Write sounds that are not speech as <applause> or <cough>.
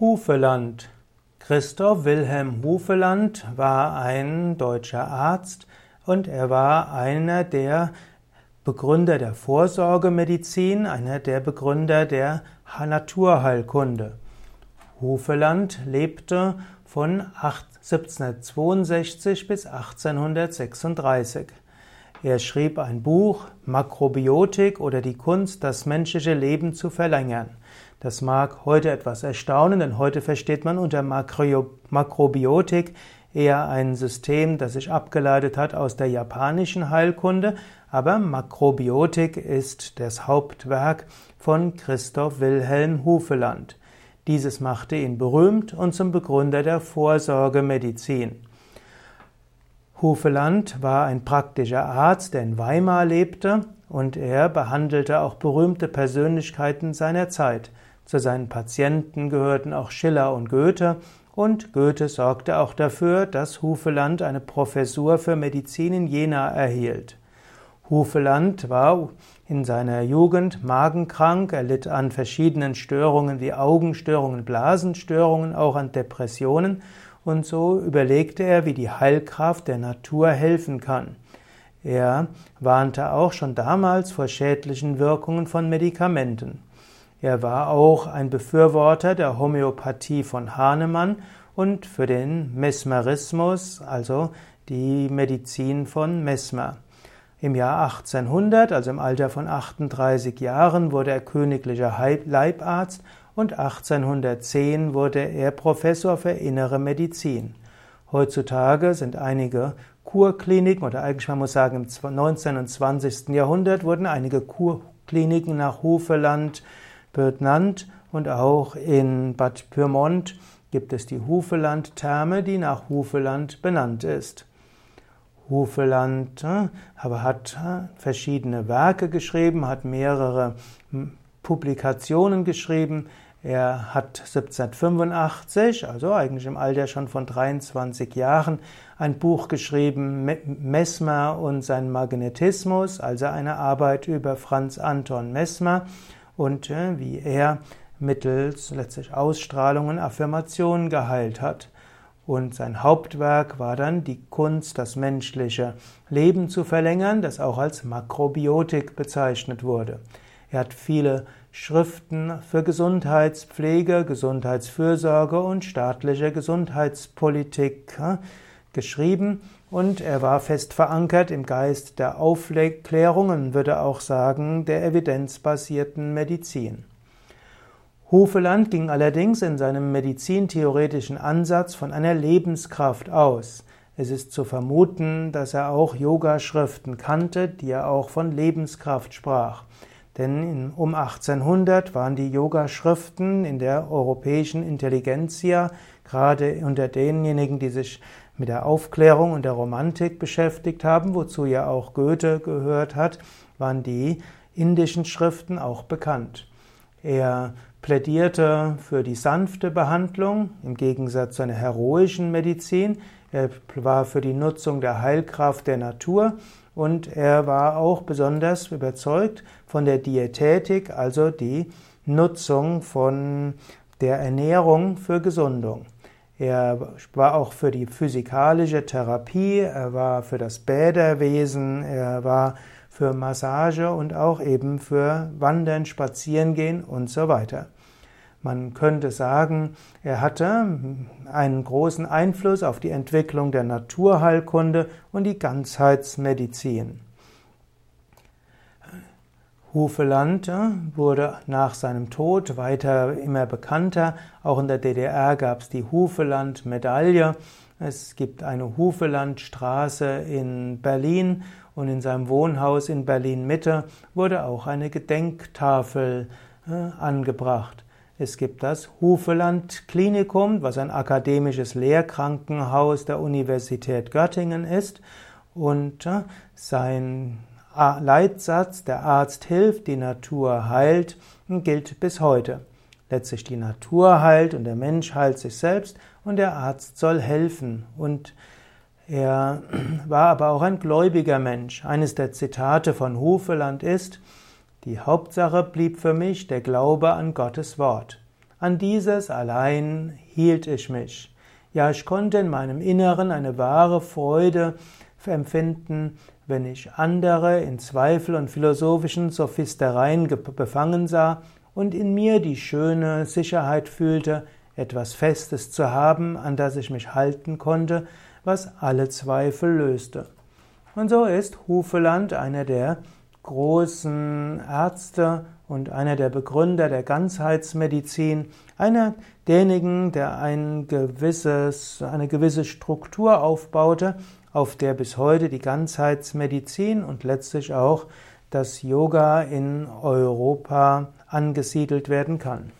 Hufeland. Christoph Wilhelm Hufeland war ein deutscher Arzt und er war einer der Begründer der Vorsorgemedizin, einer der Begründer der Naturheilkunde. Hufeland lebte von 1762 bis 1836. Er schrieb ein Buch Makrobiotik oder die Kunst, das menschliche Leben zu verlängern. Das mag heute etwas erstaunen, denn heute versteht man unter Makrobiotik eher ein System, das sich abgeleitet hat aus der japanischen Heilkunde, aber Makrobiotik ist das Hauptwerk von Christoph Wilhelm Hufeland. Dieses machte ihn berühmt und zum Begründer der Vorsorgemedizin. Hufeland war ein praktischer Arzt, der in Weimar lebte, und er behandelte auch berühmte Persönlichkeiten seiner Zeit. Zu seinen Patienten gehörten auch Schiller und Goethe, und Goethe sorgte auch dafür, dass Hufeland eine Professur für Medizin in Jena erhielt. Hufeland war in seiner Jugend magenkrank, er litt an verschiedenen Störungen wie Augenstörungen, Blasenstörungen, auch an Depressionen, und so überlegte er, wie die Heilkraft der Natur helfen kann. Er warnte auch schon damals vor schädlichen Wirkungen von Medikamenten. Er war auch ein Befürworter der Homöopathie von Hahnemann und für den Mesmerismus, also die Medizin von Mesmer. Im Jahr 1800, also im Alter von 38 Jahren, wurde er königlicher Leibarzt und 1810 wurde er Professor für innere Medizin. Heutzutage sind einige Kurkliniken, oder eigentlich man muss sagen im 19. und 20. Jahrhundert wurden einige Kurkliniken nach Hufeland benannt und auch in Bad Pyrmont gibt es die Hufeland-Therme, die nach Hufeland benannt ist. Hufeland äh, aber hat äh, verschiedene Werke geschrieben, hat mehrere hm, Publikationen geschrieben. Er hat 1785, also eigentlich im Alter schon von 23 Jahren, ein Buch geschrieben, Mesmer und sein Magnetismus, also eine Arbeit über Franz Anton Mesmer und äh, wie er mittels letztlich Ausstrahlungen, Affirmationen geheilt hat. Und sein Hauptwerk war dann die Kunst, das menschliche Leben zu verlängern, das auch als Makrobiotik bezeichnet wurde. Er hat viele Schriften für Gesundheitspflege, Gesundheitsfürsorge und staatliche Gesundheitspolitik äh, geschrieben und er war fest verankert im Geist der Aufklärung und würde auch sagen der evidenzbasierten Medizin. Hufeland ging allerdings in seinem medizintheoretischen Ansatz von einer Lebenskraft aus. Es ist zu vermuten, dass er auch Yogaschriften kannte, die er auch von Lebenskraft sprach. Denn um 1800 waren die Yogaschriften in der europäischen Intelligenzia, gerade unter denjenigen, die sich mit der Aufklärung und der Romantik beschäftigt haben, wozu ja auch Goethe gehört hat, waren die indischen Schriften auch bekannt. Er plädierte für die sanfte Behandlung im Gegensatz zu einer heroischen Medizin. Er war für die Nutzung der Heilkraft der Natur und er war auch besonders überzeugt von der Diätetik, also die Nutzung von der Ernährung für Gesundung. Er war auch für die physikalische Therapie, er war für das Bäderwesen, er war für Massage und auch eben für Wandern, Spazierengehen und so weiter. Man könnte sagen, er hatte einen großen Einfluss auf die Entwicklung der Naturheilkunde und die Ganzheitsmedizin. Hufeland wurde nach seinem Tod weiter immer bekannter. Auch in der DDR gab es die Hufeland-Medaille. Es gibt eine Hufelandstraße in Berlin und in seinem Wohnhaus in Berlin Mitte wurde auch eine Gedenktafel äh, angebracht. Es gibt das Hufeland Klinikum, was ein akademisches Lehrkrankenhaus der Universität Göttingen ist und sein Leitsatz, der Arzt hilft, die Natur heilt, gilt bis heute. Letztlich die Natur heilt und der Mensch heilt sich selbst und der Arzt soll helfen. Und er <clears throat> war aber auch ein gläubiger Mensch. Eines der Zitate von Hufeland ist, die Hauptsache blieb für mich der Glaube an Gottes Wort. An dieses allein hielt ich mich. Ja, ich konnte in meinem Inneren eine wahre Freude empfinden, wenn ich andere in Zweifel und philosophischen Sophistereien befangen sah und in mir die schöne Sicherheit fühlte, etwas Festes zu haben, an das ich mich halten konnte, was alle Zweifel löste. Und so ist Hufeland einer der großen Ärzte und einer der Begründer der Ganzheitsmedizin, einer derjenigen, der ein gewisses, eine gewisse Struktur aufbaute, auf der bis heute die Ganzheitsmedizin und letztlich auch das Yoga in Europa angesiedelt werden kann.